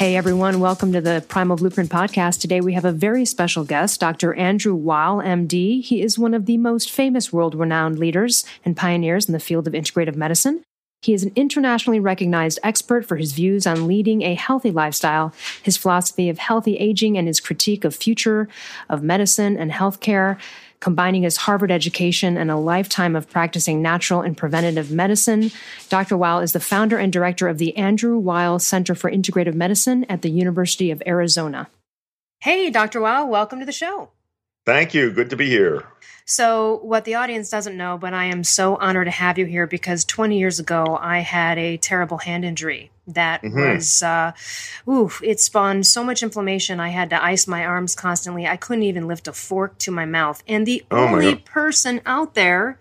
Hey everyone, welcome to the Primal Blueprint podcast. Today we have a very special guest, Dr. Andrew Weil, MD. He is one of the most famous world renowned leaders and pioneers in the field of integrative medicine. He is an internationally recognized expert for his views on leading a healthy lifestyle, his philosophy of healthy aging, and his critique of future of medicine and healthcare combining his Harvard education and a lifetime of practicing natural and preventative medicine. Dr. Weil is the founder and director of the Andrew Weil Center for Integrative Medicine at the University of Arizona. Hey, Dr. Weil, welcome to the show. Thank you. Good to be here. So, what the audience doesn't know, but I am so honored to have you here because 20 years ago I had a terrible hand injury that mm-hmm. was, uh, ooh, it spawned so much inflammation. I had to ice my arms constantly. I couldn't even lift a fork to my mouth. And the oh only person out there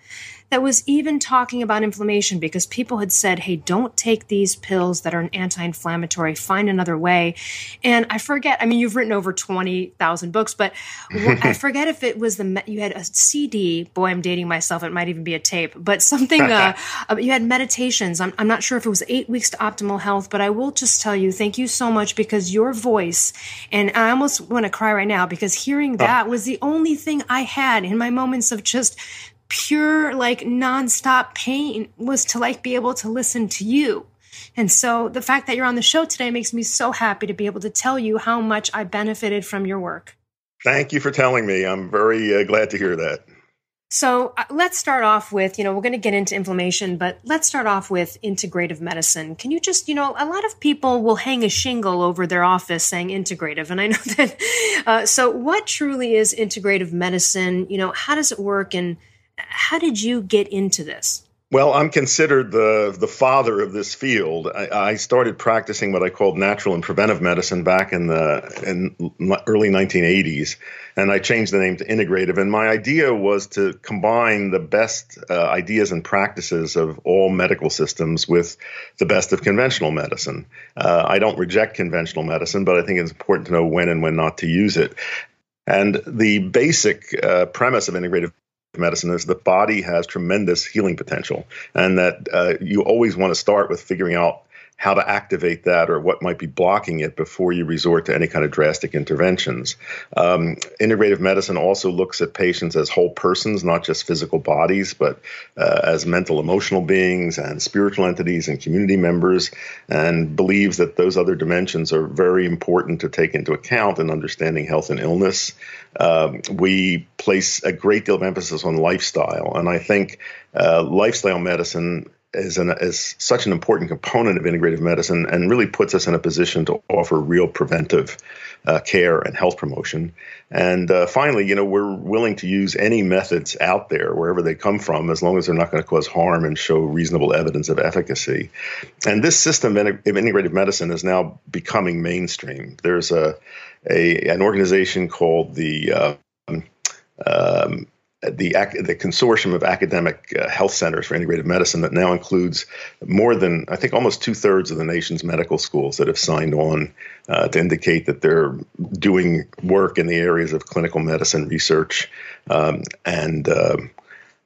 that was even talking about inflammation because people had said, hey, don't take these pills that are an anti inflammatory, find another way. And I forget, I mean, you've written over 20,000 books, but I forget if it was the, you had a CD, boy, I'm dating myself, it might even be a tape, but something, uh, uh, you had meditations. I'm, I'm not sure if it was eight weeks to optimal health, but I will just tell you, thank you so much because your voice, and I almost want to cry right now because hearing that was the only thing I had in my moments of just pure like nonstop pain was to like be able to listen to you. And so the fact that you're on the show today makes me so happy to be able to tell you how much I benefited from your work. Thank you for telling me. I'm very uh, glad to hear that. So uh, let's start off with, you know, we're going to get into inflammation, but let's start off with integrative medicine. Can you just, you know, a lot of people will hang a shingle over their office saying integrative. And I know that, uh, so what truly is integrative medicine? You know, how does it work? And how did you get into this? Well, I'm considered the the father of this field. I, I, started practicing what I called natural and preventive medicine back in the in early 1980s, and I changed the name to integrative. And my idea was to combine the best uh, ideas and practices of all medical systems with the best of conventional medicine. Uh, I don't reject conventional medicine, but I think it's important to know when and when not to use it. And the basic uh, premise of integrative medicine is the body has tremendous healing potential, and that uh, you always want to start with figuring out how to activate that or what might be blocking it before you resort to any kind of drastic interventions. Um, integrative medicine also looks at patients as whole persons, not just physical bodies, but uh, as mental, emotional beings and spiritual entities and community members, and believes that those other dimensions are very important to take into account in understanding health and illness. Um, we place a great deal of emphasis on lifestyle, and I think uh, lifestyle medicine is, an, is such an important component of integrative medicine and really puts us in a position to offer real preventive uh, care and health promotion. And uh, finally, you know, we're willing to use any methods out there, wherever they come from, as long as they're not going to cause harm and show reasonable evidence of efficacy. And this system of integrative medicine is now becoming mainstream. There's a, a an organization called the uh, um, the the consortium of academic uh, health centers for integrative medicine that now includes more than I think almost two thirds of the nation's medical schools that have signed on uh, to indicate that they're doing work in the areas of clinical medicine research um, and.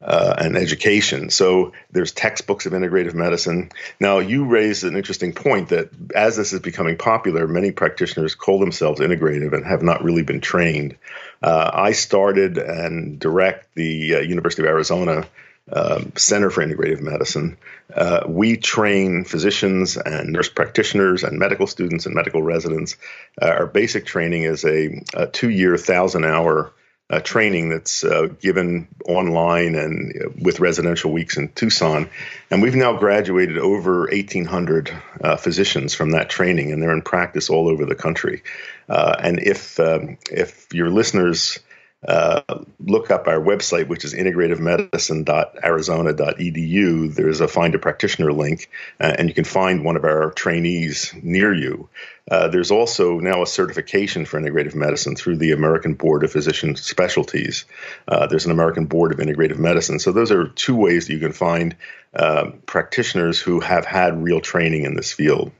Uh, uh, and education. So there's textbooks of integrative medicine. Now, you raised an interesting point that as this is becoming popular, many practitioners call themselves integrative and have not really been trained uh, I started and direct the uh, University of Arizona um, Center for Integrative Medicine. Uh, we train physicians and nurse practitioners and medical students and medical residents. Uh, our basic training is a, a two year, thousand hour uh, training that's uh, given online and with residential weeks in Tucson. And we've now graduated over 1,800 uh, physicians from that training, and they're in practice all over the country. Uh, and if um, if your listeners uh, look up our website, which is integrativemedicine.arizona.edu. There's a find a practitioner link, uh, and you can find one of our trainees near you. Uh, there's also now a certification for integrative medicine through the American Board of Physician Specialties. Uh, there's an American Board of Integrative Medicine. So those are two ways that you can find uh, practitioners who have had real training in this field.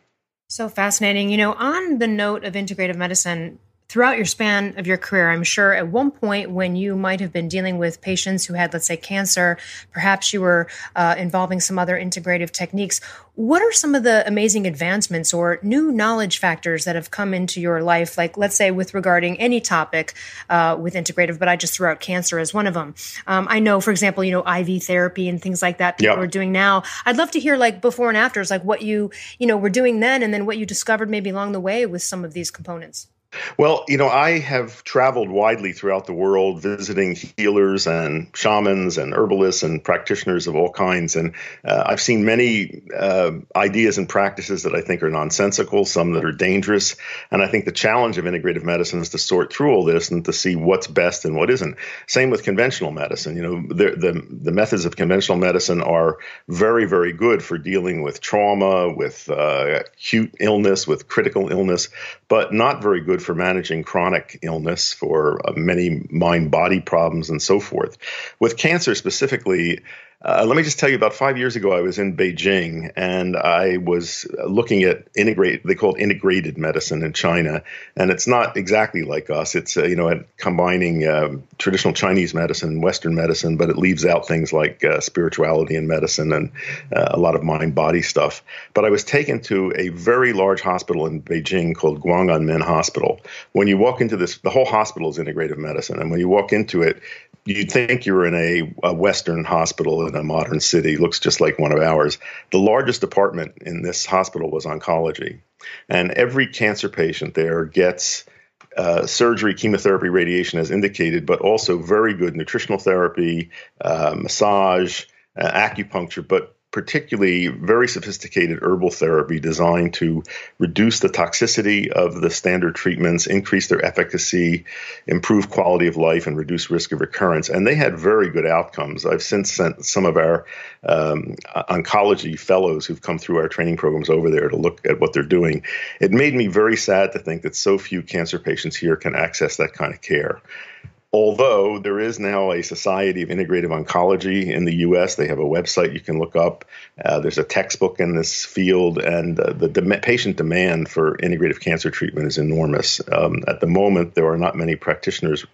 So fascinating. You know, on the note of integrative medicine, throughout your span of your career, I'm sure at one point when you might have been dealing with patients who had, let's say, cancer, perhaps you were uh, involving some other integrative techniques. What are some of the amazing advancements or new knowledge factors that have come into your life? Like, let's say, with regarding any topic uh, with integrative, but I just threw out cancer as one of them. Um, I know, for example, you know, IV therapy and things like that people yep. are doing now. I'd love to hear like before and afters, like what you, you know, were doing then and then what you discovered maybe along the way with some of these components. Well, you know, I have traveled widely throughout the world visiting healers and shamans and herbalists and practitioners of all kinds. And uh, I've seen many uh, ideas and practices that I think are nonsensical, some that are dangerous. And I think the challenge of integrative medicine is to sort through all this and to see what's best and what isn't. Same with conventional medicine. You know, the, the, the methods of conventional medicine are very, very good for dealing with trauma, with uh, acute illness, with critical illness, but not very good for managing chronic illness, for uh, many mind body problems, and so forth. With cancer specifically, uh, let me just tell you about five years ago, I was in Beijing and I was looking at integrate, they call it integrated medicine in China. And it's not exactly like us. It's, uh, you know, combining uh, traditional Chinese medicine, and Western medicine, but it leaves out things like uh, spirituality and medicine and uh, a lot of mind body stuff. But I was taken to a very large hospital in Beijing called Guanganmen Hospital. When you walk into this, the whole hospital is integrative medicine. And when you walk into it, you'd think you're in a, a, Western hospital in a modern city, looks just like one of ours. The largest department in this hospital was oncology. And every cancer patient there gets uh, surgery, chemotherapy, radiation as indicated, but also very good nutritional therapy, uh, massage, uh, acupuncture, but particularly very sophisticated herbal therapy designed to reduce the toxicity of the standard treatments, increase their efficacy, improve quality of life, and reduce risk of recurrence. And they had very good outcomes. I've since sent some of our um, oncology fellows who've come through our training programs over there to look at what they're doing. It made me very sad to think that so few cancer patients here can access that kind of care although there is now a Society of Integrative Oncology in the U.S., they have a website you can look up. Uh, there's a textbook in this field, and uh, the de- patient demand for integrative cancer treatment is enormous. Um, at the moment, there are not many practitioners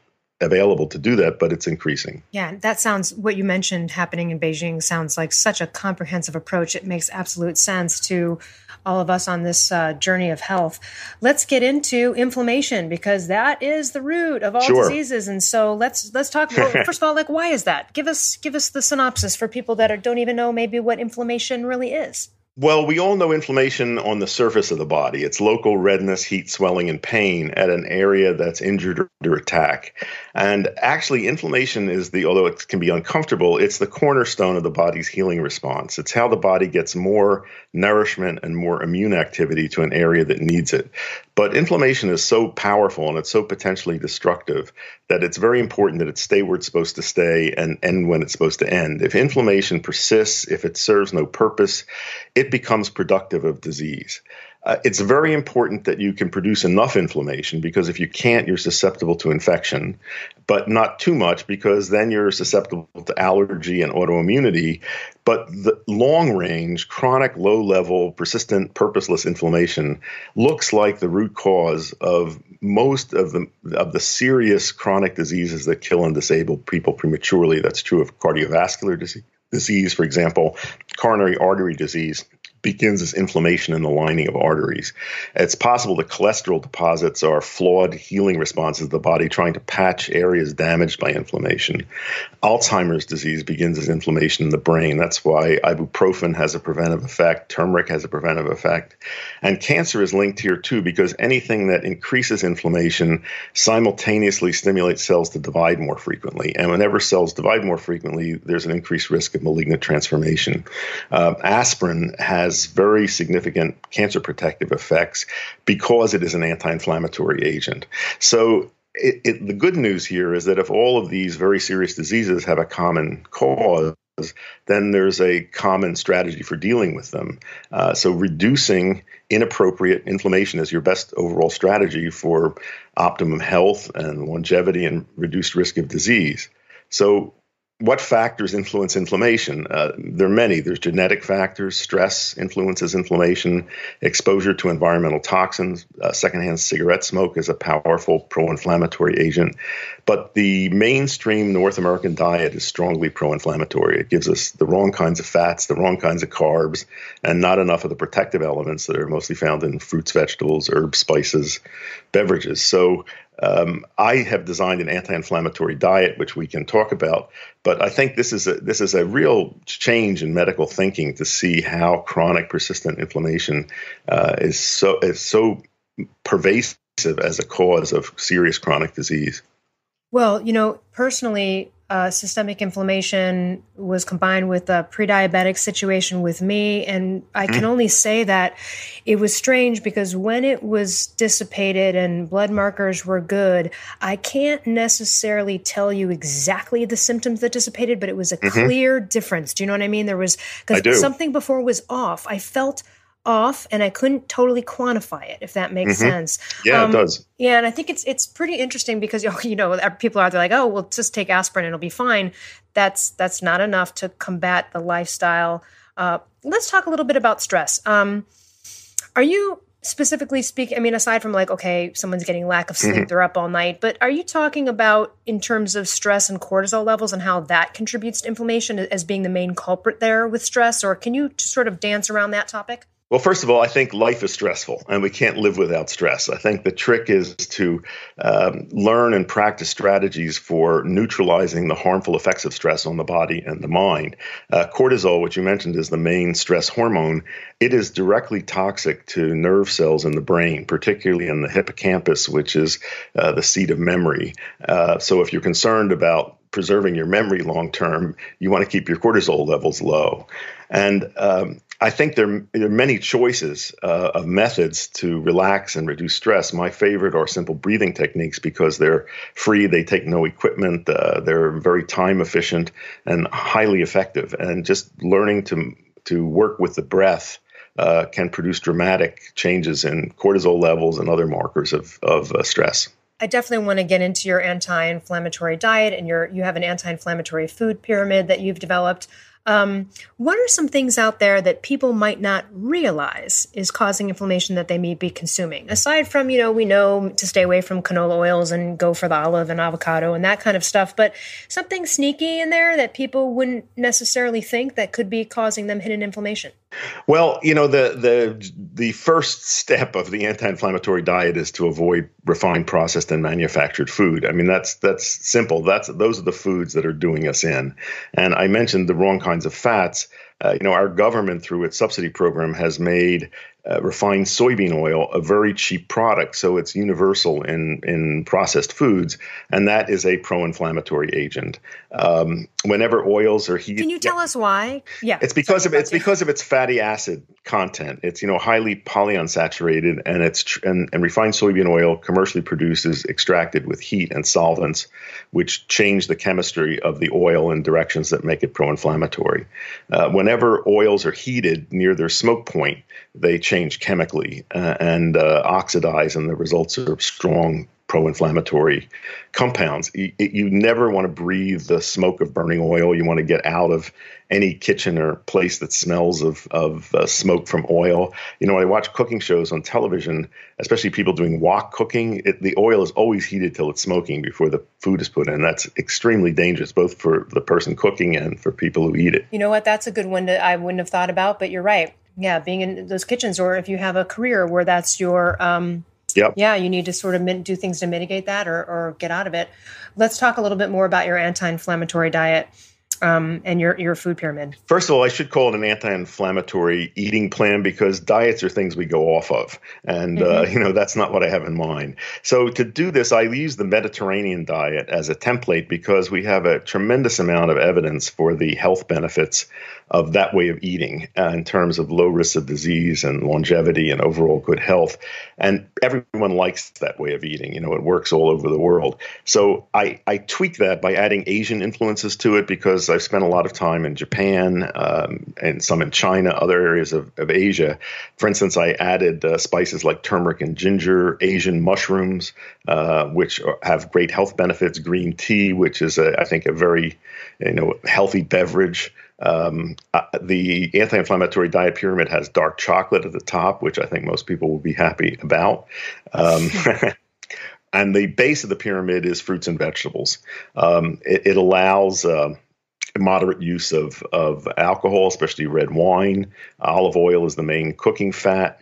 available to do that, but it's increasing. Yeah, that sounds what you mentioned happening in Beijing sounds like such a comprehensive approach. It makes absolute sense to all of us on this uh, journey of health. Let's get into inflammation because that is the root of all sure. diseases. And so let's let's talk. Well, first of all, like why is that? Give us give us the synopsis for people that are, don't even know maybe what inflammation really is. Well, we all know inflammation on the surface of the body. It's local redness, heat, swelling, and pain at an area that's injured or under attack. And actually, inflammation is the, although it can be uncomfortable, it's the cornerstone of the body's healing response. It's how the body gets more nourishment and more immune activity to an area that needs it. But inflammation is so powerful and it's so potentially destructive that it's very important that it stay where it's supposed to stay and end when it's supposed to end. If inflammation persists, if it serves no purpose, it becomes productive of disease. Uh, it's very important that you can produce enough inflammation because if you can't, you're susceptible to infection, but not too much because then you're susceptible to allergy and autoimmunity. But the long range, chronic, low level, persistent, purposeless inflammation looks like the root cause of most of the of the serious chronic diseases that kill and disable people prematurely. That's true of cardiovascular disease, disease for example, coronary artery disease begins as inflammation in the lining of arteries. It's possible that cholesterol deposits are flawed healing responses of the body trying to patch areas damaged by inflammation. Alzheimer's disease begins as inflammation in the brain. That's why ibuprofen has a preventive effect, turmeric has a preventive effect. And cancer is linked here too because anything that increases inflammation simultaneously stimulates cells to divide more frequently. And whenever cells divide more frequently, there's an increased risk of malignant transformation. Uh, aspirin has has very significant cancer protective effects because it is an anti inflammatory agent. So it, it, the good news here is that if all of these very serious diseases have a common cause, then there's a common strategy for dealing with them. Uh, so reducing inappropriate inflammation is your best overall strategy for optimum health and longevity and reduced risk of disease. So what factors influence inflammation? Uh, there are many. There's genetic factors, stress influences inflammation, exposure to environmental toxins, uh, secondhand cigarette smoke is a powerful pro inflammatory agent. But the mainstream North American diet is strongly pro inflammatory. It gives us the wrong kinds of fats, the wrong kinds of carbs, and not enough of the protective elements that are mostly found in fruits, vegetables, herbs, spices, beverages. So um, I have designed an anti-inflammatory diet, which we can talk about. But I think this is a, this is a real change in medical thinking to see how chronic persistent inflammation uh, is so is so pervasive as a cause of serious chronic disease. Well, you know, personally, uh, systemic inflammation was combined with a pre-diabetic situation with me. And i can mm. only say that it was strange because when it was dissipated and blood markers were good i can't necessarily tell you exactly the symptoms that dissipated but it was a mm-hmm. clear difference. Do you know what i mean? There was because something before was off. I felt off and I couldn't totally quantify it, if that makes mm-hmm. sense. Yeah, um, it does. Yeah, and I think it's it's pretty interesting because you know people are out there like, oh, well, just take aspirin, and it'll be fine. That's that's not enough to combat the lifestyle. Uh, let's talk a little bit about stress. Um, are you specifically speaking? I mean, aside from like, okay, someone's getting lack of sleep, mm-hmm. they're up all night, but are you talking about in terms of stress and cortisol levels and how that contributes to inflammation as being the main culprit there with stress, or can you sort of dance around that topic? Well, first of all, I think life is stressful and we can't live without stress. I think the trick is to um, learn and practice strategies for neutralizing the harmful effects of stress on the body and the mind. Uh, cortisol, which you mentioned is the main stress hormone, it is directly toxic to nerve cells in the brain, particularly in the hippocampus, which is uh, the seat of memory. Uh, so if you're concerned about preserving your memory long term, you want to keep your cortisol levels low. And um, I think there, there, are many choices uh, of methods to relax and reduce stress. My favorite are simple breathing techniques because they're free, they take no equipment, uh, they're very time efficient and highly effective. And just learning to to work with the breath uh, can produce dramatic changes in cortisol levels and other markers of of uh, stress. I definitely want to get into your anti-inflammatory diet and your you have an anti-inflammatory food pyramid that you've developed. Um, what are some things out there that people might not realize is causing inflammation that they may be consuming? Aside from, you know, we know to stay away from canola oils and go for the olive and avocado and that kind of stuff, but something sneaky in there that people wouldn't necessarily think that could be causing them hidden inflammation. Well, you know, the the the first step of the anti-inflammatory diet is to avoid refined, processed, and manufactured food. I mean, that's that's simple. That's those are the foods that are doing us in. And I mentioned the wrong kinds of fats. Uh, you know, our government through its subsidy program has made uh, refined soybean oil a very cheap product. So it's universal in, in processed foods, and that is a pro inflammatory agent. Um, whenever oils are heated. Can you tell us why? Yeah. It's because of it's because of its fatty acid content. It's you know highly polyunsaturated and it's tr- and, and refined soybean oil commercially produced is extracted with heat and solvents, which change the chemistry of the oil in directions that make it pro-inflammatory. Uh, whenever oils are heated near their smoke point, they change chemically uh, and uh, oxidize, and the results are strong pro-inflammatory compounds. You, you, never want to breathe the smoke of burning oil. You want to get out of any kitchen or place that smells of of uh, smoke from oil. You know, I watch cooking shows on television, especially people doing wok cooking. It, the oil is always heated till it's smoking before the food is put in. That's extremely dangerous, both for the person cooking and for people who eat it. You know what? That's a good one that I wouldn't have thought about, but you're right yeah being in those kitchens or if you have a career where that's your um Yep. Yeah, you need to sort of do things to mitigate that or, or get out of it. Let's talk a little bit more about your anti-inflammatory diet. Um, and your your food pyramid? First of all, I should call it an anti-inflammatory eating plan because diets are things we go off of, and uh, mm-hmm. uh, you know that's not what I have in mind. So to do this, I use the Mediterranean diet as a template because we have a tremendous amount of evidence for the health benefits of that way of eating uh, in terms of low risk of disease and longevity and overall good health. And everyone likes that way of eating. You know, it works all over the world. So I, I tweak that by adding Asian influences to it because I've spent a lot of time in Japan um, and some in China, other areas of, of Asia. For instance, I added uh, spices like turmeric and ginger, Asian mushrooms, uh, which have great health benefits, green tea, which is, a, I think, a very you know healthy beverage. Um, uh, the anti-inflammatory diet pyramid has dark chocolate at the top, which I think most people will be happy about. Um, and the base of the pyramid is fruits and vegetables. Um, it, it, allows uh, moderate use of, of alcohol, especially red wine. Olive oil is the main cooking fat.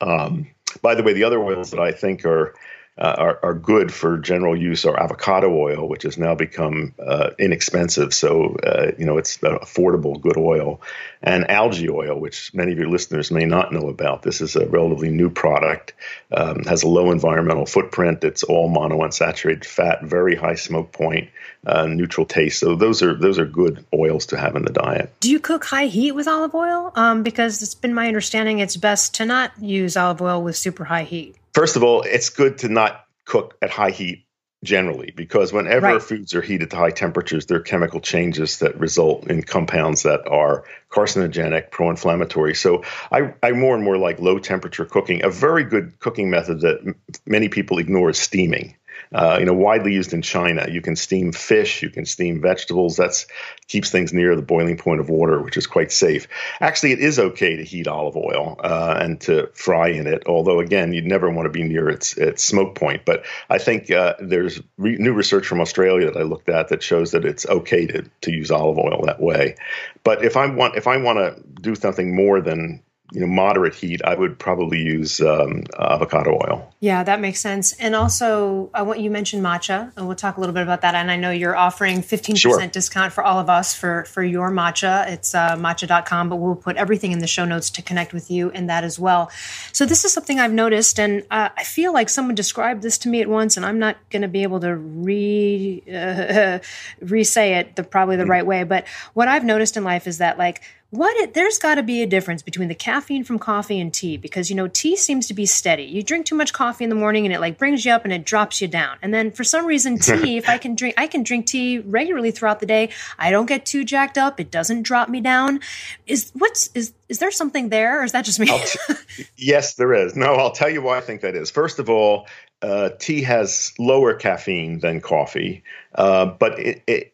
Um, by the way, the other oils that I think are uh, are, are, good for general use are avocado oil, which has now become uh, inexpensive. So, uh, you know, it's affordable, good oil, and algae oil, which many of your listeners may not know about. This is a relatively new product, um, has a low environmental footprint. It's all monounsaturated fat, very high smoke point, uh, neutral taste. So those are those are good oils to have in the diet. Do you cook high heat with olive oil? Um, because it's been my understanding it's best to not use olive oil with super high heat. First of all, it's good to not cook at high heat generally because whenever right. foods are heated to high temperatures there are chemical changes that result in compounds that are carcinogenic pro-inflammatory so I, I more and more like low temperature cooking a very good cooking method that m- many people ignore is steaming uh, you know, widely used in China. You can steam fish, you can steam vegetables. That's keeps things near the boiling point of water, which is quite safe. Actually, it is okay to heat olive oil uh, and to fry in it. Although, again, you'd never want to be near its its smoke point. But I think uh, there's re- new research from Australia that I looked at that shows that it's okay to to use olive oil that way. But if I want if I want to do something more than you know moderate heat, I would probably use um, avocado oil. Yeah, that makes sense. And also, I want you mentioned matcha, and we'll talk a little bit about that. And I know you're offering 15% sure. discount for all of us for for your matcha. It's uh, matcha.com, but we'll put everything in the show notes to connect with you in that as well. So this is something I've noticed, and uh, I feel like someone described this to me at once, and I'm not going to be able to re uh, re say it the probably the mm-hmm. right way. But what I've noticed in life is that like what it, there's got to be a difference between the caffeine from coffee and tea because you know tea seems to be steady. You drink too much coffee in the morning and it like brings you up and it drops you down. And then for some reason tea if i can drink i can drink tea regularly throughout the day. I don't get too jacked up. It doesn't drop me down. Is what's is is there something there or is that just me? T- yes there is. No i'll tell you why i think that is. First of all uh, tea has lower caffeine than coffee uh, but it, it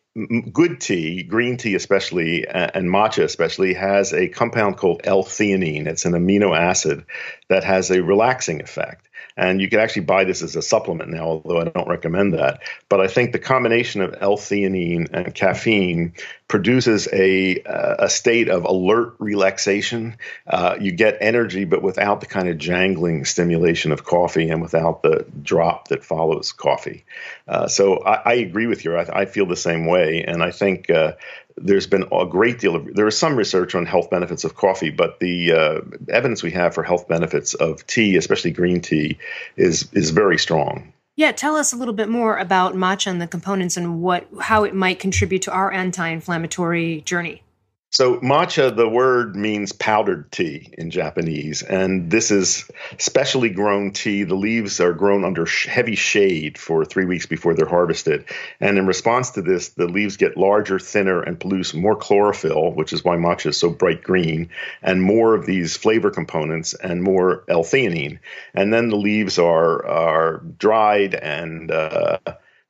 good tea, green tea especially, and matcha especially, has a compound called L-theanine. It's an amino acid that has a relaxing effect. And you can actually buy this as a supplement now, although I don't recommend that. But I think the combination of L-theanine and caffeine produces a a state of alert relaxation. Uh, you get energy, but without the kind of jangling stimulation of coffee and without the drop that follows coffee. Uh, so I, I, agree with you. I, I, feel the same way, and I think uh, there's been a great deal of there is some research on health benefits of coffee, but the uh, evidence we have for health benefits of tea, especially green tea, is is very strong. Yeah, tell us a little bit more about matcha and the components and what how it might contribute to our anti-inflammatory journey. So matcha, the word means powdered tea in Japanese, and this is specially grown tea. The leaves are grown under heavy shade for three weeks before they're harvested, and in response to this, the leaves get larger, thinner, and produce more chlorophyll, which is why matcha is so bright green, and more of these flavor components and more L-theanine. And then the leaves are are dried and uh,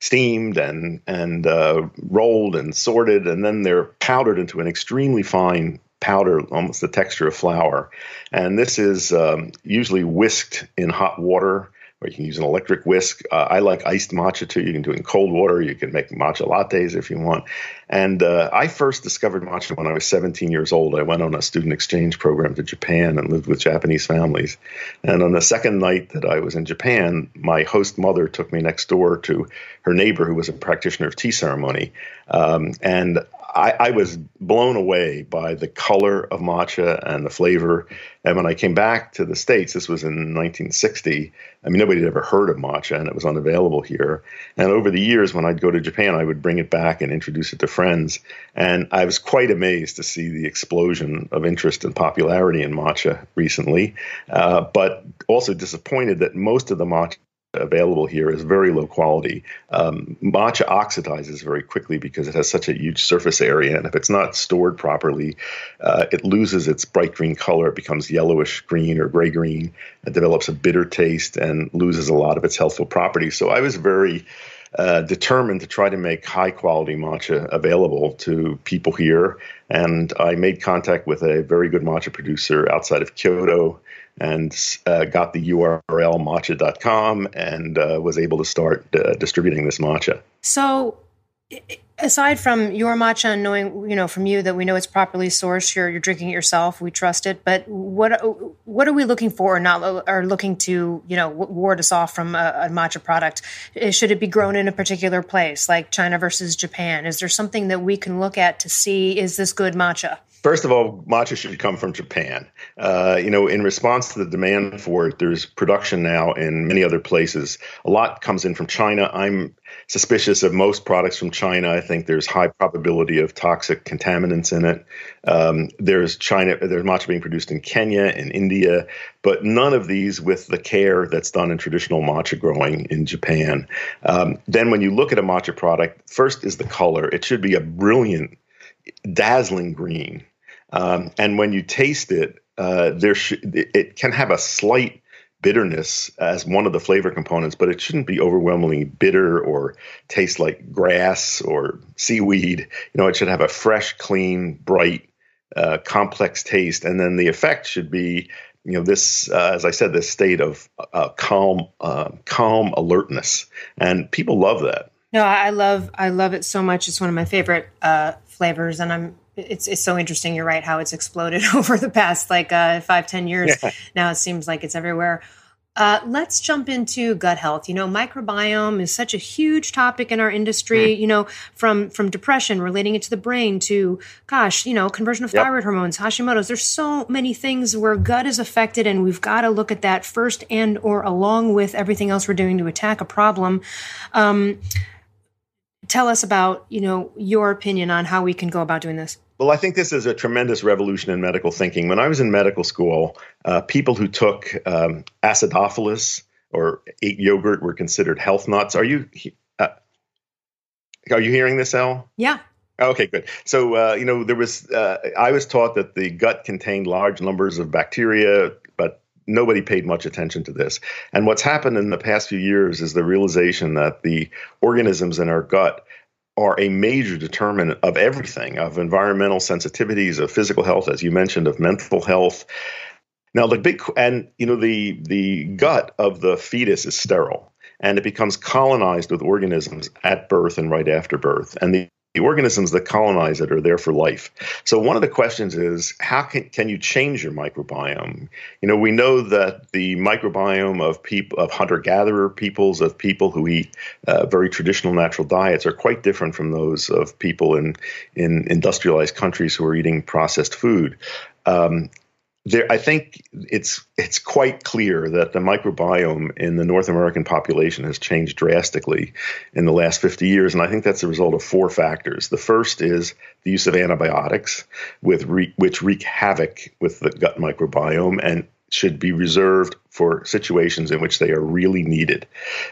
steamed and and uh, rolled and sorted, and then they're powdered into an extremely fine powder, almost the texture of flour. And this is um, usually whisked in hot water or you can use an electric whisk. Uh, I like iced matcha too. You can do it in cold water. You can make matcha lattes if you want. And uh, I first discovered matcha when I was 17 years old. I went on a student exchange program to Japan and lived with Japanese families. And on the second night that I was in Japan, my host mother took me next door to her neighbor who was a practitioner of tea ceremony. Um, and I, I, was blown away by the color of matcha and the flavor. And when I came back to the States, this was in 1960. I mean, nobody had ever heard of matcha and it was unavailable here. And over the years, when I'd go to Japan, I would bring it back and introduce it to friends. And I was quite amazed to see the explosion of interest and popularity in matcha recently, uh, but also disappointed that most of the matcha available here is very low quality. Um, matcha oxidizes very quickly because it has such a huge surface area, and if it's not stored properly, uh, it loses its bright green color. It becomes yellowish green or gray green. It develops a bitter taste and loses a lot of its healthful properties. So I was very uh, determined to try to make high quality matcha available to people here. And I made contact with a very good matcha producer outside of Kyoto and uh, got the URL matcha.com and uh, was able to start uh, distributing this matcha. So, aside from your matcha and knowing, you know, from you that we know it's properly sourced, you're, you're drinking it yourself, we trust it. But what what are we looking for, or not, or looking to, you know, ward us off from a, a matcha product? Should it be grown in a particular place, like China versus Japan? Is there something that we can look at to see is this good matcha? First of all, matcha should come from Japan. Uh, you know, in response to the demand for it, there's production now in many other places. A lot comes in from China. I'm suspicious of most products from China. I think there's high probability of toxic contaminants in it. Um, there's China. There's matcha being produced in Kenya and in India, but none of these with the care that's done in traditional matcha growing in Japan. Um, then, when you look at a matcha product, first is the color. It should be a brilliant, dazzling green. Um, and when you taste it, uh, there sh- it can have a slight bitterness as one of the flavor components, but it shouldn't be overwhelmingly bitter or taste like grass or seaweed. You know, it should have a fresh, clean, bright, uh, complex taste, and then the effect should be, you know, this, uh, as I said, this state of uh, calm, uh, calm alertness, and people love that. No, I love, I love it so much. It's one of my favorite uh, flavors, and I'm it's it's so interesting. You're right how it's exploded over the past like uh, five ten years. Yeah. Now it seems like it's everywhere. Uh, let's jump into gut health. You know, microbiome is such a huge topic in our industry. Mm. You know, from from depression relating it to the brain to, gosh, you know, conversion of yep. thyroid hormones, Hashimoto's. There's so many things where gut is affected, and we've got to look at that first and or along with everything else we're doing to attack a problem. Um, tell us about you know your opinion on how we can go about doing this. Well, I think this is a tremendous revolution in medical thinking. When I was in medical school, uh, people who took um, acidophilus or ate yogurt were considered health nuts. Are you uh, are you hearing this, Al? Yeah. Okay, good. So uh, you know, there was uh, I was taught that the gut contained large numbers of bacteria, nobody paid much attention to this. And what's happened in the past few years is the realization that the organisms in our gut are a major determinant of everything of environmental sensitivities of physical health as you mentioned of mental health now the big and you know the the gut of the fetus is sterile and it becomes colonized with organisms at birth and right after birth and the the organisms that colonize it are there for life. So one of the questions is how can can you change your microbiome? You know, we know that the microbiome of people of hunter gatherer peoples of people who eat uh, very traditional natural diets are quite different from those of people in in industrialized countries who are eating processed food. Um, there, I think it's it's quite clear that the microbiome in the North American population has changed drastically in the last 50 years, and I think that's a result of four factors. The first is the use of antibiotics, with re, which wreak havoc with the gut microbiome and should be reserved for situations in which they are really needed.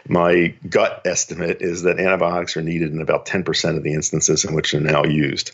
My gut estimate is that antibiotics are needed in about 10% of the instances in which they're now used.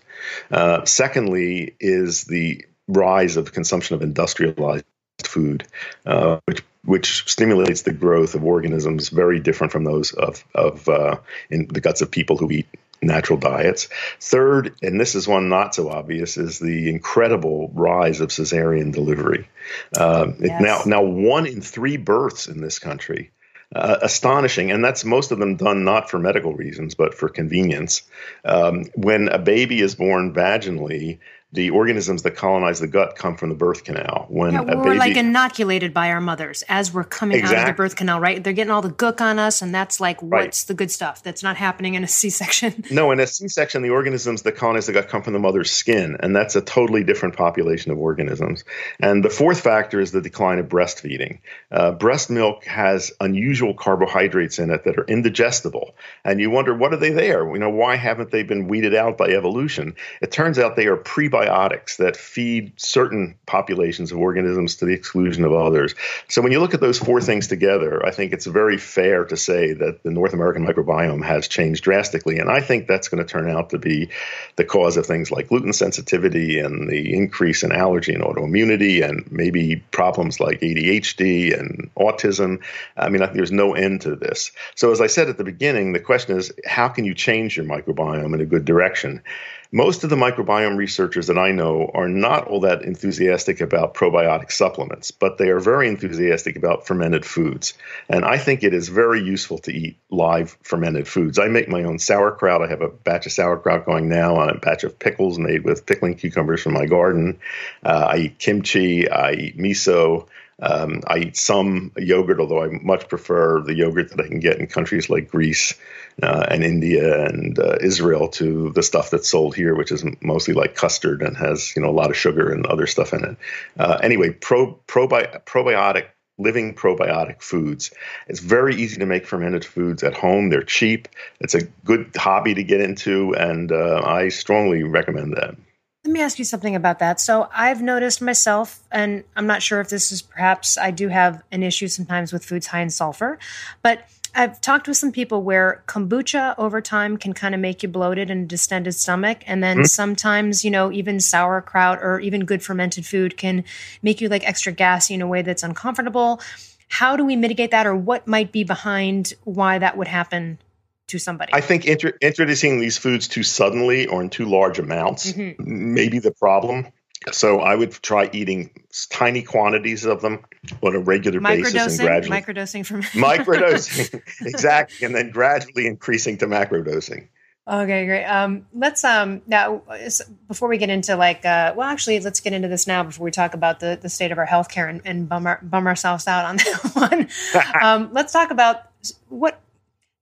Uh, secondly, is the rise of consumption of industrialized food, uh, which which stimulates the growth of organisms very different from those of of uh, in the guts of people who eat natural diets. Third, and this is one not so obvious, is the incredible rise of cesarean delivery. Uh, yes. Now, now one in three births in this country uh, astonishing, and that's most of them done not for medical reasons but for convenience. Um, when a baby is born vaginally, the organisms that colonize the gut come from the birth canal. When yeah, we're baby, like inoculated by our mothers as we're coming out of the birth canal, right? They're getting all the gook on us, and that's like what's right. the good stuff that's not happening in a C-section. No, in a C-section, the organisms that colonize the gut come from the mother's skin, and that's a totally different population of organisms. And the fourth factor is the decline of breastfeeding. Uh, breast milk has unusual carbohydrates in it that are indigestible, and you wonder what are they there? You know, why haven't they been weeded out by evolution? It turns out they are pre prebiotics that feed certain populations of organisms to the exclusion of others. So when you look at those four things together, I think it's very fair to say that the North American microbiome has changed drastically. And I think that's going to turn out to be the cause of things like gluten sensitivity and the increase in allergy and autoimmunity and maybe problems like ADHD and autism. I mean, I there's no end to this. So as I said at the beginning, the question is how can you change your microbiome in a good direction? Most of the microbiome researchers that I know are not all that enthusiastic about probiotic supplements, but they are very enthusiastic about fermented foods. And I think it is very useful to eat live fermented foods. I make my own sauerkraut. I have a batch of sauerkraut going now on a batch of pickles made with pickling cucumbers from my garden. Uh, I eat kimchi. I eat miso. Um, I eat some yogurt, although I much prefer the yogurt that I can get in countries like Greece uh, and India and uh, Israel to the stuff that's sold here, which is mostly like custard and has you know a lot of sugar and other stuff in it. Uh, anyway, pro, probi- probiotic living probiotic foods. It's very easy to make fermented foods at home. They're cheap. It's a good hobby to get into, and uh, I strongly recommend that. Let me ask you something about that. So I've noticed myself, and I'm not sure if this is perhaps I do have an issue sometimes with foods high in sulfur, but I've talked with some people where kombucha over time can kind of make you bloated and distended stomach, and then mm-hmm. sometimes you know even sauerkraut or even good fermented food can make you like extra gassy in a way that's uncomfortable. How do we mitigate that, or what might be behind why that would happen to somebody. I think introducing these foods too suddenly or in too large amounts mm-hmm. may be the problem. So I would try eating tiny quantities of them on a regular basis and gradually microdosing from microdosing exactly, and then gradually increasing to macrodosing. Okay, great. Um, let's um now before we get into like uh, well, actually, let's get into this now before we talk about the the state of our healthcare and, and bum our, bum ourselves out on that one. um, let's talk about what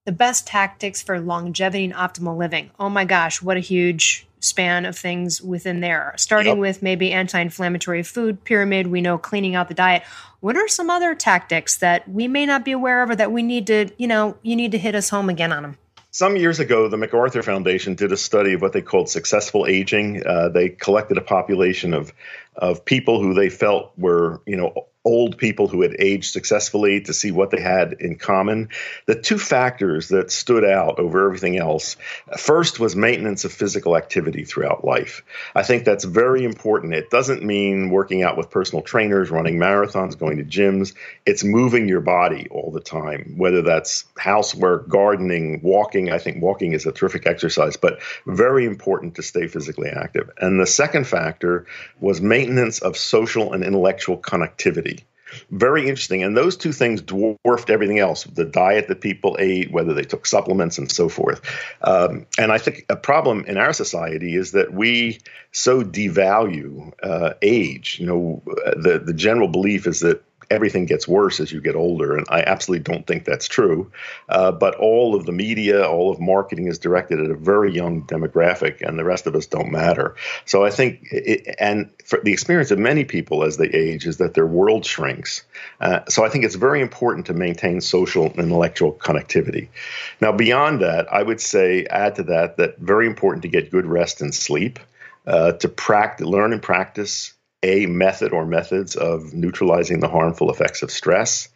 the best tactics for longevity and optimal living. Oh my gosh, what a huge span of things within there. Starting yep. with maybe anti inflammatory food pyramid, we know cleaning out the diet. What are some other tactics that we may not be aware of or that we need to, you know, you need to hit us home again on them? Some years ago, the MacArthur Foundation did a study of what they called successful aging. Uh, they collected a population of of people who they felt were, you know, old people who had aged successfully to see what they had in common. The two factors that stood out over everything else first was maintenance of physical activity throughout life. I think that's very important. It doesn't mean working out with personal trainers, running marathons, going to gyms. It's moving your body all the time, whether that's housework, gardening, walking. I think walking is a terrific exercise, but very important to stay physically active. And the second factor was maintenance of social and intellectual connectivity very interesting. And those two things dwarfed everything else the diet that people ate, whether they took supplements, and so forth. Um, and I think a problem in our society is that we so devalue uh, age. You know, the, the general belief is that everything gets worse as you get older. And I absolutely don't think that's true. Uh, but all of the media, all of marketing is directed at a very young demographic, and the rest of us don't matter. So I think, it, and for the experience of many people as they age is that their world shrinks. Uh, so I think it's very important to maintain social and intellectual connectivity. Now, beyond that, I would say, add to that, that very important to get good rest and sleep. Uh, to practice, learn and practice a method or methods of neutralizing the harmful effects of stress.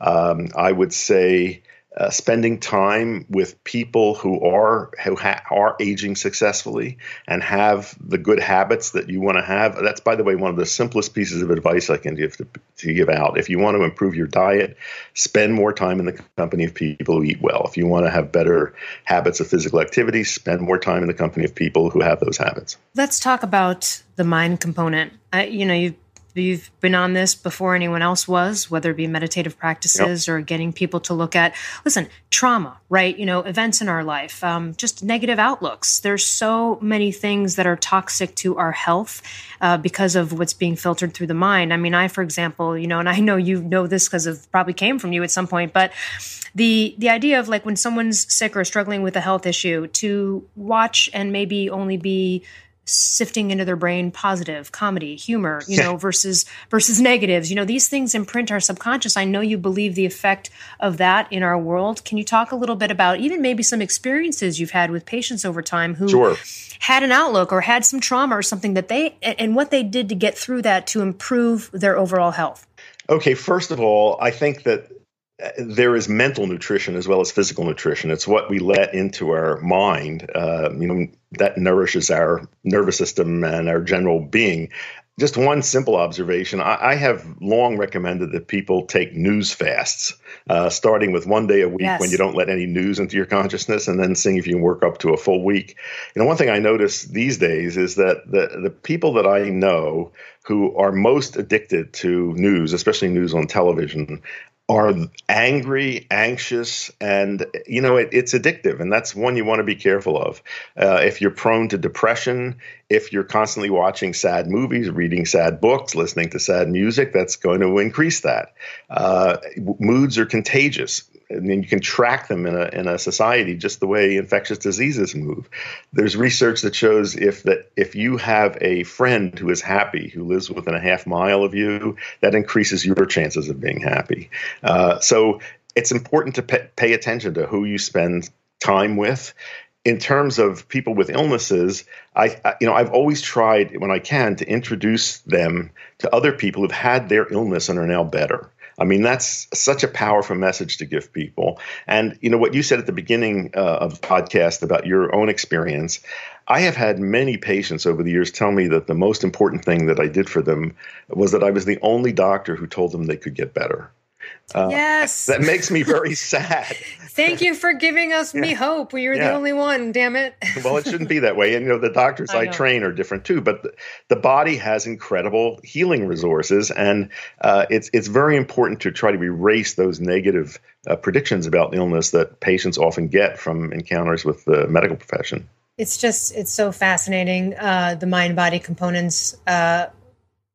Um, I would say uh, spending time with people who are who ha- are aging successfully and have the good habits that you want to have. That's, by the way, one of the simplest pieces of advice I can give to, to give out. If you want to improve your diet, spend more time in the company of people who eat well. If you want to have better habits of physical activity, spend more time in the company of people who have those habits. Let's talk about the mind component. Uh, you know, you've you've been on this before anyone else was, whether it be meditative practices yep. or getting people to look at, listen, trauma, right? You know, events in our life, um, just negative outlooks. There's so many things that are toxic to our health uh, because of what's being filtered through the mind. I mean, I, for example, you know, and I know you know this because it probably came from you at some point, but the the idea of like when someone's sick or struggling with a health issue to watch and maybe only be sifting into their brain positive comedy humor you know versus versus negatives. You know these things imprint our subconscious. I know you believe the effect of that in our world. Can you talk a little bit about even maybe some experiences you've had with patients over time who sure. had an outlook or had some trauma or something that they and what they did to get through that to improve their overall health? Okay first of all i think that there is mental nutrition as well as physical nutrition. It's what we let into our mind, uh, you know, that nourishes our nervous system and our general being. Just one simple observation I, I have long recommended that people take news fasts, uh, starting with one day a week yes. when you don't let any news into your consciousness, and then seeing if you can work up to a full week. You know, one thing I notice these days is that the, the people that I know who are most addicted to news, especially news on television, are angry, anxious, and you know it, it's addictive, and that's one you want to be careful of. Uh, if you're prone to depression, if you're constantly watching sad movies, reading sad books, listening to sad music, that's going to increase that. Uh, moods are contagious and then you can track them in a in a society just the way infectious diseases move. There's research that shows if that if you have a friend who is happy, who lives within a half mile of you, that increases your chances of being happy. Uh, so it's important to pay, attention to who you spend time with in terms of people with illnesses, I, I, you know I've always tried when I can to introduce them to other people who've had their illness and are now better. I mean, that's such a powerful message to give people. And, you know, what you said at the beginning uh, of the podcast about your own experience, I have had many patients over the years tell me that the most important thing that I did for them was that I was the only doctor who told them they could get better. Uh, yes. That makes me very sad. Thank you for giving us yeah. me hope. You're yeah. the only one, damn it. well, it shouldn't be that way. And, you know, the doctors I, I train are different too, but the, the, body has incredible healing resources. And uh, it's, it's very important to try to erase those negative uh, predictions about illness that patients often get from encounters with the medical profession. It's just, it's so fascinating, uh, the mind body components uh,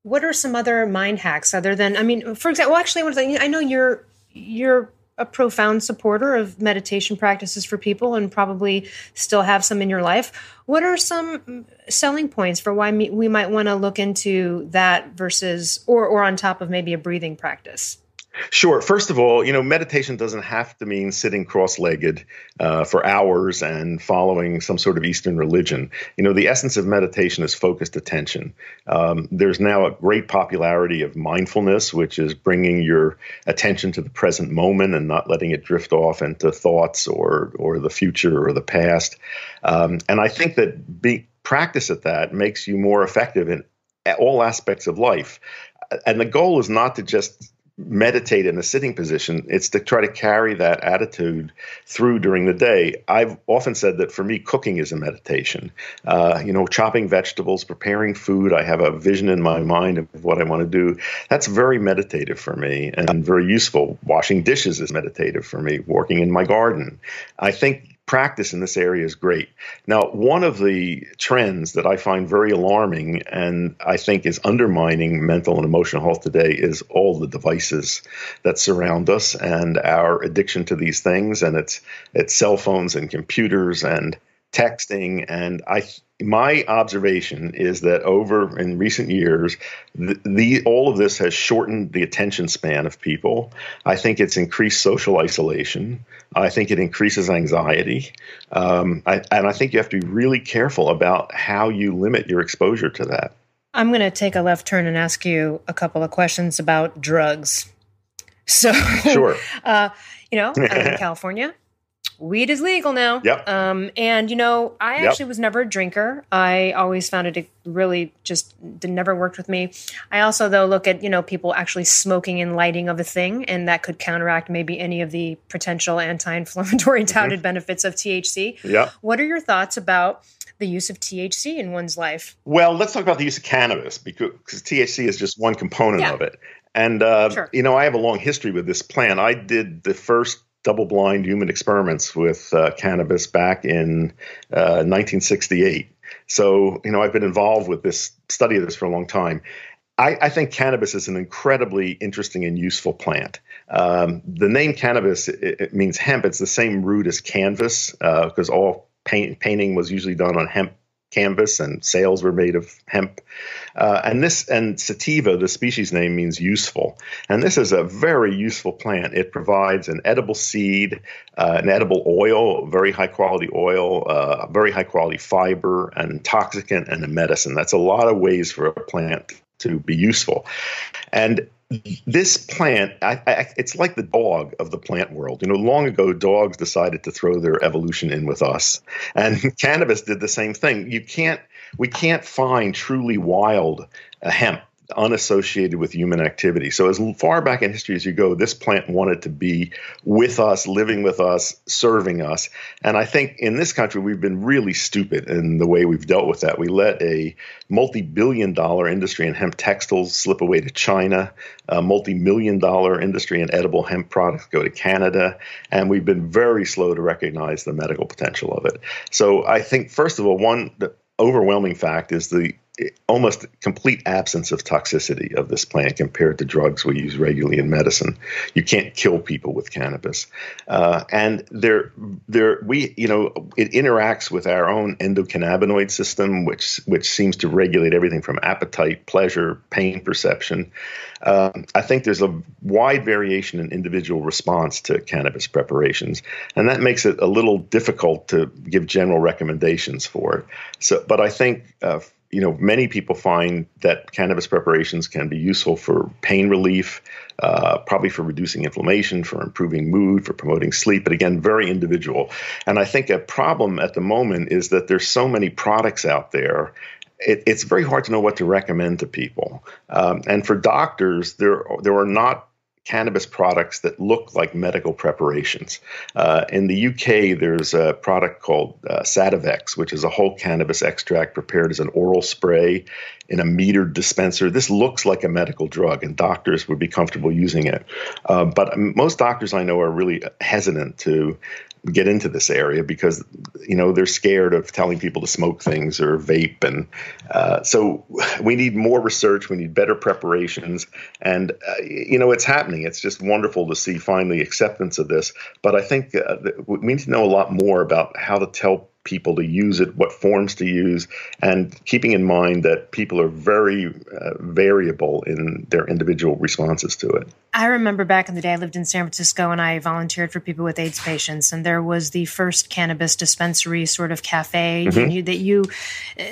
what are some other mind hacks other than i mean for example well, actually i know you're you're a profound supporter of meditation practices for people and probably still have some in your life. What are some selling points for why we might want to look into that versus or or on top of maybe a breathing practice Sure. First of all, you know, meditation doesn't have to mean sitting cross legged uh, for hours and following some sort of Eastern religion. You know, the essence of meditation is focused attention. Um, there's now a great popularity of mindfulness, which is bringing your attention to the present moment and not letting it drift off into thoughts or, or the future or the past. Um, and I think that be, practice at that makes you more effective in all aspects of life. And the goal is not to just meditate in a sitting position. It's to try to carry that attitude through during the day. I've often said that for me, cooking is a meditation. Uh, you know, chopping vegetables, preparing food. I have a vision in my mind of what I want to do. That's very meditative for me and very useful. Washing dishes is meditative for me. Working in my garden. I think practice in this area is great. Now, one of the trends that I find very alarming and I think is undermining mental and emotional health today is all the devices that surround us and our addiction to these things and it's it's cell phones and computers and texting and I my observation is that over in recent years, the, the, all of this has shortened the attention span of people. I think it's increased social isolation. I think it increases anxiety, um, I, and I think you have to be really careful about how you limit your exposure to that. I'm going to take a left turn and ask you a couple of questions about drugs. So, sure, uh, you know, in California, weed is legal now. Yep. Um, and you know, I Yep. actually was never a drinker. I always found it really just never worked with me. I also though look at you know people actually smoking and lighting of a thing, and that could counteract maybe any of the potential anti-inflammatory touted benefits of THC. Yeah. What are your thoughts about the use of THC in one's life? Well, let's talk about the use of cannabis because, because THC is just one component Yeah. of it. And, uh, Sure. you know, I have a long history with this plant. I did the first double blind human experiments with uh, cannabis back in uh, 1968. So, you know, I've been involved with this study of this for a long time. I, I think cannabis is an incredibly interesting and useful plant. Um, the name cannabis it, it means hemp. It's the same root as canvas because all paint, painting was usually done on hemp canvas and sails were made of hemp. Uh, and this and sativa, the species name means useful. And this is a very useful plant. It provides an edible seed, uh, an edible oil, very high quality oil, uh, very high quality fiber, an intoxicant, and a medicine. That's a lot of ways for a plant to be useful. And this plant, I, I, it's like the dog of the plant world. You know, long ago, dogs decided to throw their evolution in with us, and cannabis did the same thing. You can't, we can't find truly wild uh, hemp unassociated with human activity. So as far back in history as you go, this plant wanted to be with us, living with us, serving us. And I think in this country we've been really stupid in the way we've dealt with that. We let a multi-billion dollar industry in hemp textiles slip away to China, a multi-million dollar industry in edible hemp products go to Canada, and we've been very slow to recognize the medical potential of it. So I think first of all, one the overwhelming fact is the almost complete absence of toxicity of this plant compared to drugs we use regularly in medicine. You can't kill people with cannabis, uh, and there, there, we, you know, it interacts with our own endocannabinoid system, which which seems to regulate everything from appetite, pleasure, pain perception. Um, I think there's a wide variation in individual response to cannabis preparations, and that makes it a little difficult to give general recommendations for it. So, but I think. Uh, you know, many people find that cannabis preparations can be useful for pain relief, uh, probably for reducing inflammation, for improving mood, for promoting sleep. But again, very individual. And I think a problem at the moment is that there's so many products out there. It, it's very hard to know what to recommend to people. Um, and for doctors, there there are not cannabis products that look like medical preparations. Uh, in the UK, there's a product called uh, Sativex, which is a whole cannabis extract prepared as an oral spray in a metered dispenser. This looks like a medical drug, and doctors would be comfortable using it. Uh, but most doctors I know are really hesitant to get into this area because you know they're scared of telling people to smoke things or vape. And uh, so we need more research. We need better preparations. And uh, you know it's happening. It's just wonderful to see finally acceptance of this. But i think uh, we need to know a lot more about how to tell people to use it, what forms to use, and keeping in mind that people are very uh, variable in their individual responses to it. I remember back in the day, I lived in San Francisco and I volunteered for people with AIDS patients, and there was the first cannabis dispensary sort of cafe Mm-hmm. you, that you.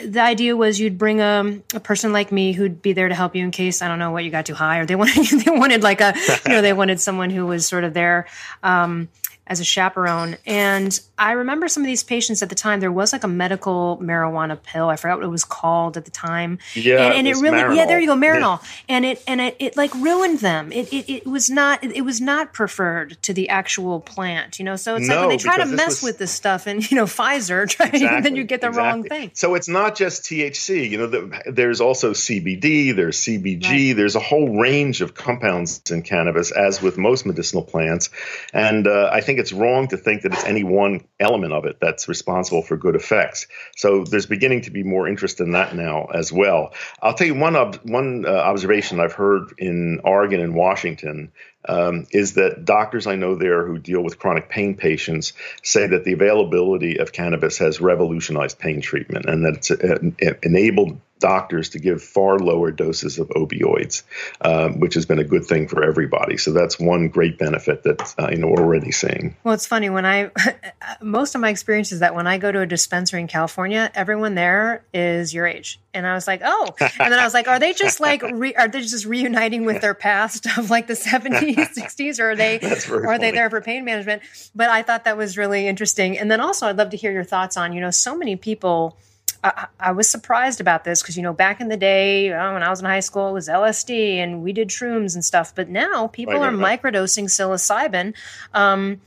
The idea was you'd bring a, a person like me who'd be there to help you in case I don't know what you got too high, or they wanted they wanted like a you know they wanted someone who was sort of there. Um, as a chaperone. And I remember some of these patients at the time, there was like a medical marijuana pill. I forgot what it was called at the time. Yeah, And, and it it really, yeah, there you go, Marinol. Marinol. And it, and it, it like ruined them. It, it, it was not, it was not preferred to the actual plant, you know? So it's like when they try to mess was- with this stuff and, you know, Pfizer, try, then you get the wrong thing. So it's not just THC. You know, the, there's also CBD, there's CBG, Right. there's a whole range of compounds in cannabis, as with most medicinal plants. And uh, I think it's wrong to think that it's any one element of it that's responsible for good effects. So there's beginning to be more interest in that now as well. I'll tell you one ob- one uh, observation I've heard in Oregon and Washington um, is that doctors I know there who deal with chronic pain patients say that the availability of cannabis has revolutionized pain treatment and that it's uh, enabled doctors to give far lower doses of opioids, um, which has been a good thing for everybody. So that's one great benefit that uh, you know we're already seeing. Well, it's funny when I most of my experience is that when I go to a dispensary in California, everyone there is your age, and I was like, oh, and then I was like, are they just like re- are they just reuniting with their past of like the seventies, sixties, or are they are funny. they there for pain management? But I thought that was really interesting, and then also I'd love to hear your thoughts on you know so many people I, I was surprised about this because you know back in the day oh, when I was in high school it was LSD and we did shrooms and stuff, but now people are microdosing psilocybin. Um,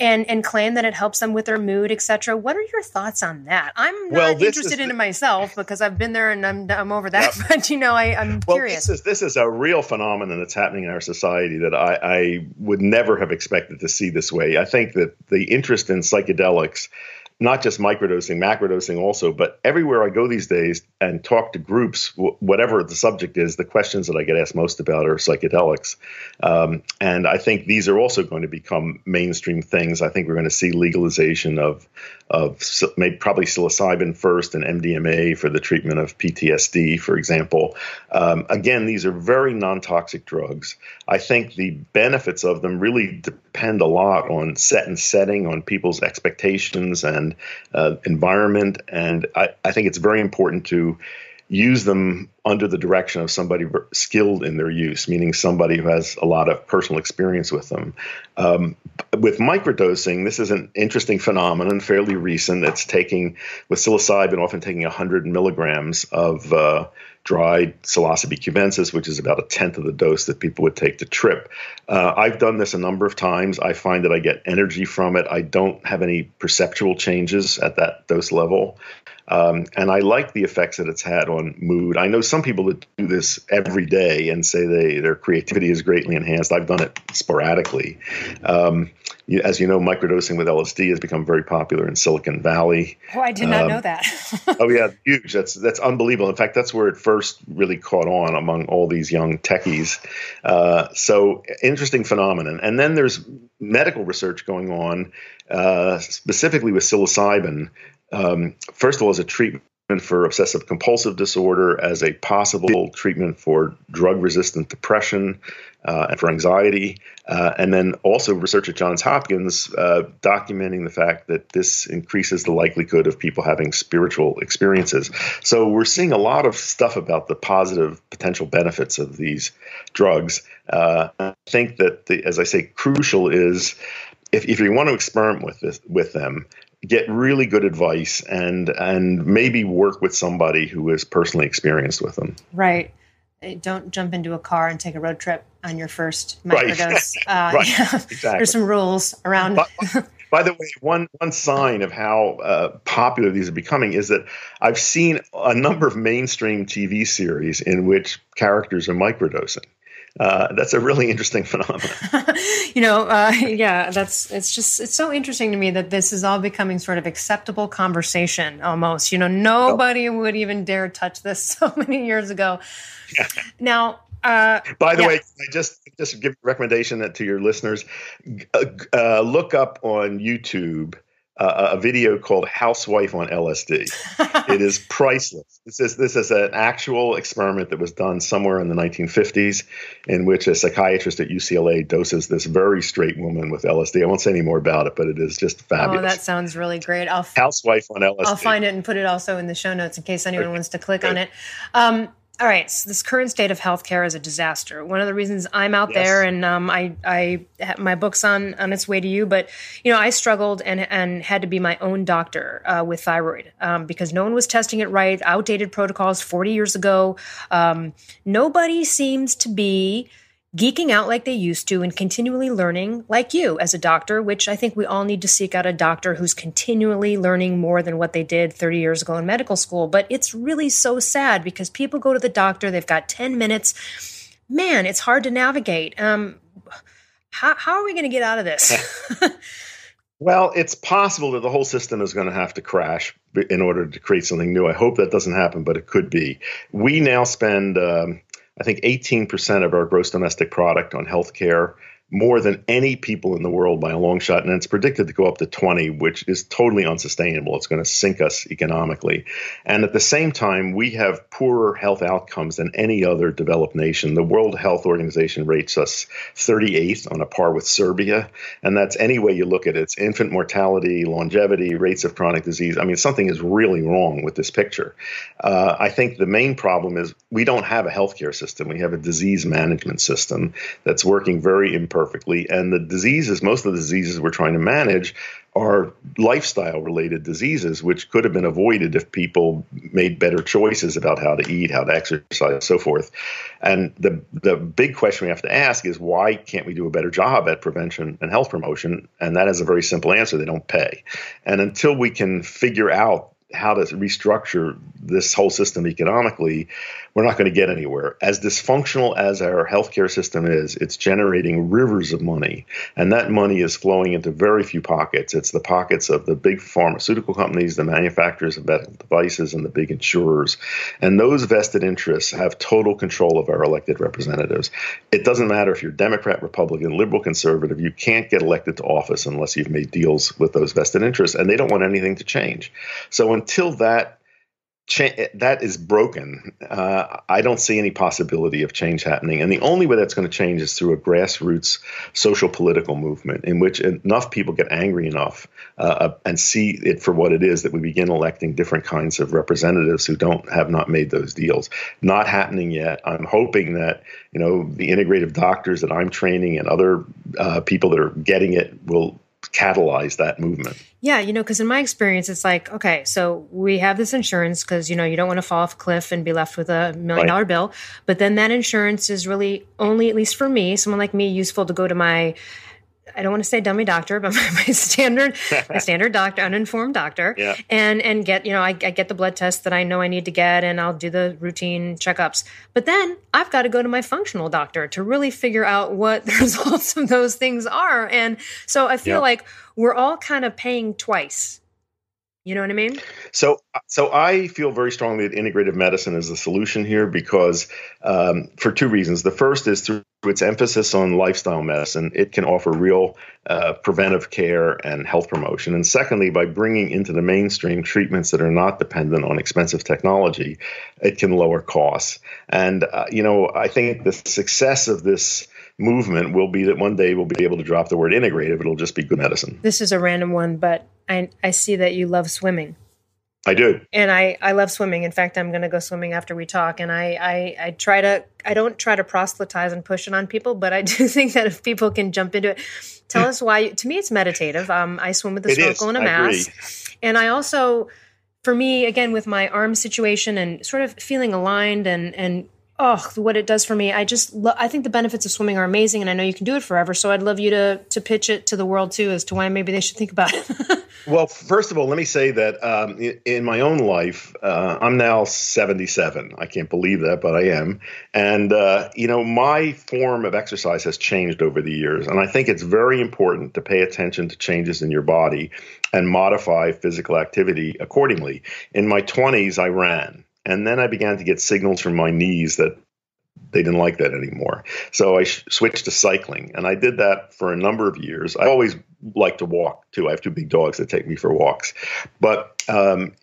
and and claim that it helps them with their mood, etc. What are your thoughts on that? I'm not well, interested in the, it myself because I've been there and I'm I'm over that. Yep. But you know, I, am well, curious. This is this is a real phenomenon that's happening in our society that I, I would never have expected to see this way. I think that the interest in psychedelics not just microdosing, macrodosing also, but everywhere I go these days and talk to groups, whatever the subject is, the questions that I get asked most about are psychedelics. Um, and I think these are also going to become mainstream things. I think we're going to see legalization of, of maybe probably psilocybin first and MDMA for the treatment of PTSD, for example. Um, again, these are very non toxic drugs. I think the benefits of them really depend a lot on set and setting, on people's expectations and uh, environment. And I, I think it's very important to use them under the direction of somebody skilled in their use, meaning somebody who has a lot of personal experience with them. Um, with microdosing, this is an interesting phenomenon, fairly recent. It's taking, with psilocybin, often taking 100 milligrams of uh, dried psilocybe cubensis, which is about a tenth of the dose that people would take to trip. Uh, I've done this a number of times. I find that I get energy from it. I don't have any perceptual changes at that dose level. Um, and I like the effects that it's had on mood. I know some people that do this every day and say they their creativity is greatly enhanced. I've done it sporadically. Um, as you know, microdosing with LSD has become very popular in Silicon Valley. Oh, I did not um, know that. oh yeah, huge. That's that's unbelievable. In fact, that's where it first really caught on among all these young techies. Uh, so interesting phenomenon. And then there's medical research going on, uh, specifically with psilocybin, um, first of all, as a treatment for obsessive compulsive disorder, as a possible treatment for drug resistant depression uh, and for anxiety, uh, and then also research at Johns Hopkins uh, documenting the fact that this increases the likelihood of people having spiritual experiences. So we're seeing a lot of stuff about the positive potential benefits of these drugs. Uh, I think that, the, as I say, crucial is if, if you want to experiment with this, with them, get really good advice and and maybe work with somebody who is personally experienced with them. Right. Don't jump into a car and take a road trip on your first microdose. Right. Uh, right. Yeah. Exactly. There's some rules around. By, by, the way, one one sign of how uh, popular these are becoming is that I've seen a number of mainstream TV series in which characters are microdosing uh, that's a really interesting phenomenon. you know, uh, yeah, that's it's just it's so interesting to me that this is all becoming sort of acceptable conversation almost. You know, nobody oh. would even dare touch this so many years ago. Yeah. now, uh, By the yeah. way, I just just give a recommendation to your listeners: uh, uh, look up on YouTube uh, a video called "Housewife on LSD." it is priceless. This is this is an actual experiment that was done somewhere in the 1950s, in which a psychiatrist at UCLA doses this very straight woman with LSD. I won't say any more about it, but it is just fabulous. Oh, that sounds really great. I'll "Housewife on LSD." I'll find it and put it also in the show notes in case anyone wants to click on it. Um, all right, so this current state of healthcare is a disaster. One of the reasons I'm out yes. there, and um, I, I, my book's on on its way to you, but you know, I struggled and and had to be my own doctor uh, with thyroid um, because no one was testing it right. Outdated protocols 40 years ago. Um, nobody seems to be geeking out like they used to and continually learning like you as a doctor, which I think we all need to seek out a doctor who's continually learning more than what they did 30 years ago in medical school. But it's really so sad because people go to the doctor, they've got 10 minutes. Man, it's hard to navigate. Um, how, how are we going to get out of this? well, it's possible that the whole system is going to have to crash in order to create something new. I hope that doesn't happen, but it could be. We now spend um, I think 18% of our gross domestic product on healthcare. More than any people in the world by a long shot. And it's predicted to go up to 20, which is totally unsustainable. It's going to sink us economically. And at the same time, we have poorer health outcomes than any other developed nation. The World Health Organization rates us 38th on a par with Serbia. And that's any way you look at it. It's infant mortality, longevity, rates of chronic disease. I mean, something is really wrong with this picture. Uh, I think the main problem is we don't have a healthcare system. We have a disease management system that's working very imperfectly. And the diseases, most of the diseases we're trying to manage, are lifestyle related diseases, which could have been avoided if people made better choices about how to eat, how to exercise, so forth. And the the big question we have to ask is why can't we do a better job at prevention and health promotion? And that is a very simple answer: they don't pay. And until we can figure out how to restructure this whole system economically, we're not going to get anywhere. As dysfunctional as our healthcare system is, it's generating rivers of money, and that money is flowing into very few pockets. It's the pockets of the big pharmaceutical companies, the manufacturers of medical devices, and the big insurers. And those vested interests have total control of our elected representatives. It doesn't matter if you're Democrat, Republican, liberal, conservative, you can't get elected to office unless you've made deals with those vested interests, and they don't want anything to change. So until that cha- that is broken, uh, I don't see any possibility of change happening. And the only way that's going to change is through a grassroots social political movement in which enough people get angry enough uh, uh, and see it for what it is that we begin electing different kinds of representatives who don't have not made those deals. Not happening yet. I'm hoping that you know the integrative doctors that I'm training and other uh, people that are getting it will catalyze that movement. Yeah, you know, because in my experience, it's like, okay, so we have this insurance because, you know, you don't want to fall off a cliff and be left with a million dollar bill. But then that insurance is really only, at least for me, someone like me, useful to go to my I don't want to say dummy doctor, but my, my standard, my standard doctor, uninformed doctor, yeah. and and get you know I, I, get the blood test that I know I need to get, and I'll do the routine checkups. But then I've got to go to my functional doctor to really figure out what the results of those things are, and so I feel like we're all kind of paying twice you know what I mean? So, so I feel very strongly that integrative medicine is the solution here because um, for two reasons. The first is through its emphasis on lifestyle medicine, it can offer real uh, preventive care and health promotion. And secondly, by bringing into the mainstream treatments that are not dependent on expensive technology, it can lower costs. And uh, you know, I think the success of this movement will be that one day we'll be able to drop the word integrative. It'll just be good medicine. This is a random one, but I, I see that you love swimming. I do. And I, I love swimming. In fact, I'm going to go swimming after we talk. And I, I, I try to, I don't try to proselytize and push it on people, but I do think that if people can jump into it, tell us why. To me, it's meditative. Um, I swim with a snorkel and a mask. And I also, for me, again, with my arm situation and sort of feeling aligned and, and oh, what it does for me. I just, lo- I think the benefits of swimming are amazing, and I know you can do it forever. So I'd love you to to pitch it to the world too, as to why maybe they should think about it. well, first of all, let me say that um, in, my own life, uh, I'm now 77. I can't believe that, but I am. And uh, you know, my form of exercise has changed over the years, and I think it's very important to pay attention to changes in your body and modify physical activity accordingly. In my 20s, I ran. And then I began to get signals from my knees that they didn't like that anymore. So I sh- switched to cycling, and I did that for a number of years. I always like to walk too. I have two big dogs that take me for walks. But um,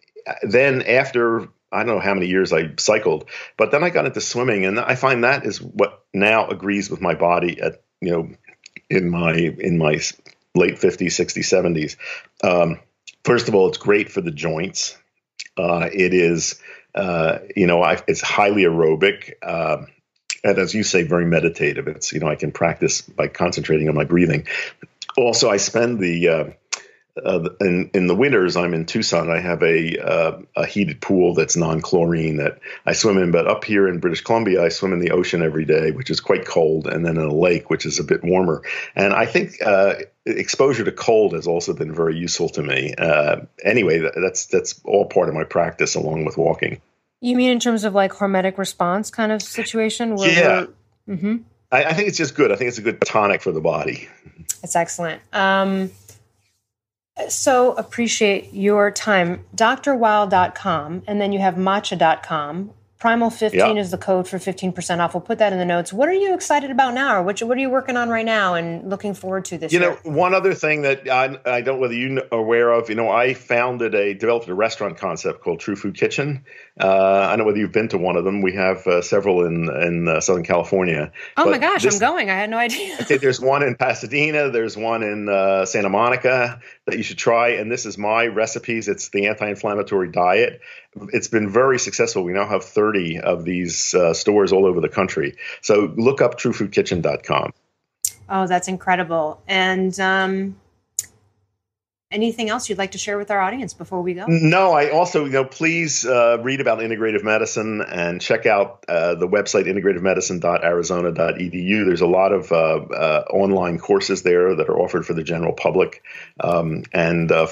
then after I don't know how many years I cycled, but then I got into swimming, and I find that is what now agrees with my body at you know in my in my late 50s, 60s, 70s. Um, first of all, it's great for the joints. Uh, it is uh, you know, I, it's highly aerobic. Uh, and as you say, very meditative. It's, you know, I can practice by concentrating on my breathing. Also, I spend the, uh, uh, in in the winters, I'm in Tucson. I have a uh, a heated pool that's non-chlorine that I swim in. But up here in British Columbia, I swim in the ocean every day, which is quite cold, and then in a lake, which is a bit warmer. And I think uh, exposure to cold has also been very useful to me. Uh, anyway, that's that's all part of my practice, along with walking. You mean in terms of like hormetic response kind of situation? Where yeah. Mm-hmm. I, I, think it's just good. I think it's a good tonic for the body. It's excellent. Um, so appreciate your time. drweil.com, and then you have matcha.com. Primal 15 yep. is the code for 15% off. We'll put that in the notes. What are you excited about now? Or what, what are you working on right now and looking forward to this you year? know, one other thing that I, I don't know whether you are aware of, you know, I founded a, developed a restaurant concept called True Food Kitchen. Uh, I don't know whether you've been to one of them. We have uh, several in, in uh, Southern California. Oh but my gosh, this, I'm going. I had no idea. there's one in Pasadena. There's one in uh, Santa Monica that you should try. And this is my recipes. It's the anti-inflammatory diet it's been very successful. We now have 30 of these uh, stores all over the country. So look up truefoodkitchen.com. Oh, that's incredible. And um, anything else you'd like to share with our audience before we go? No, I also, you know, please uh, read about integrative medicine and check out uh, the website integrativemedicine.arizona.edu. There's a lot of uh, uh, online courses there that are offered for the general public. Um, and uh,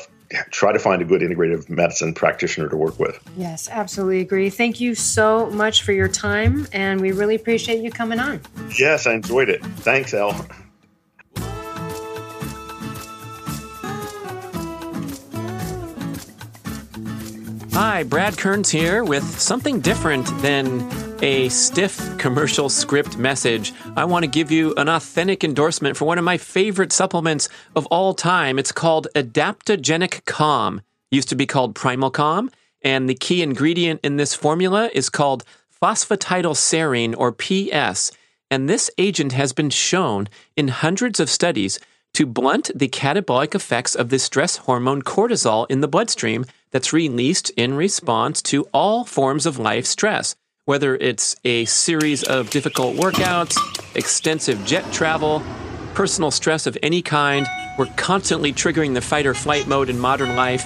try to find a good integrative medicine practitioner to work with. Yes, absolutely agree. Thank you so much for your time, and we really appreciate you coming on. Yes, I enjoyed it. Thanks, Elle. Hi, Brad Kearns here with something different than a stiff commercial script message, I want to give you an authentic endorsement for one of my favorite supplements of all time. It's called Adaptogenic Calm. used to be called Primal Calm, and the key ingredient in this formula is called phosphatidylserine or PS. And this agent has been shown in hundreds of studies to blunt the catabolic effects of the stress hormone cortisol in the bloodstream that's released in response to all forms of life stress whether it's a series of difficult workouts, extensive jet travel, personal stress of any kind, we're constantly triggering the fight or flight mode in modern life.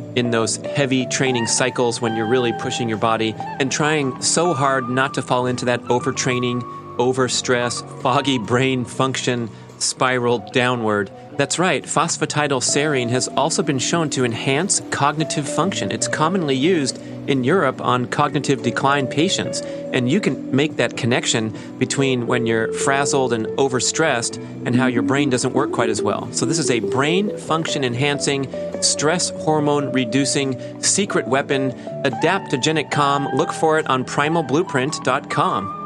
in those heavy training cycles when you're really pushing your body and trying so hard not to fall into that overtraining, overstress, foggy brain function spiral downward. That's right, phosphatidylserine has also been shown to enhance cognitive function. It's commonly used in Europe on cognitive decline patients. And you can make that connection between when you're frazzled and overstressed and how your brain doesn't work quite as well. So, this is a brain function enhancing, stress hormone reducing secret weapon, adaptogenic calm. Look for it on primalblueprint.com.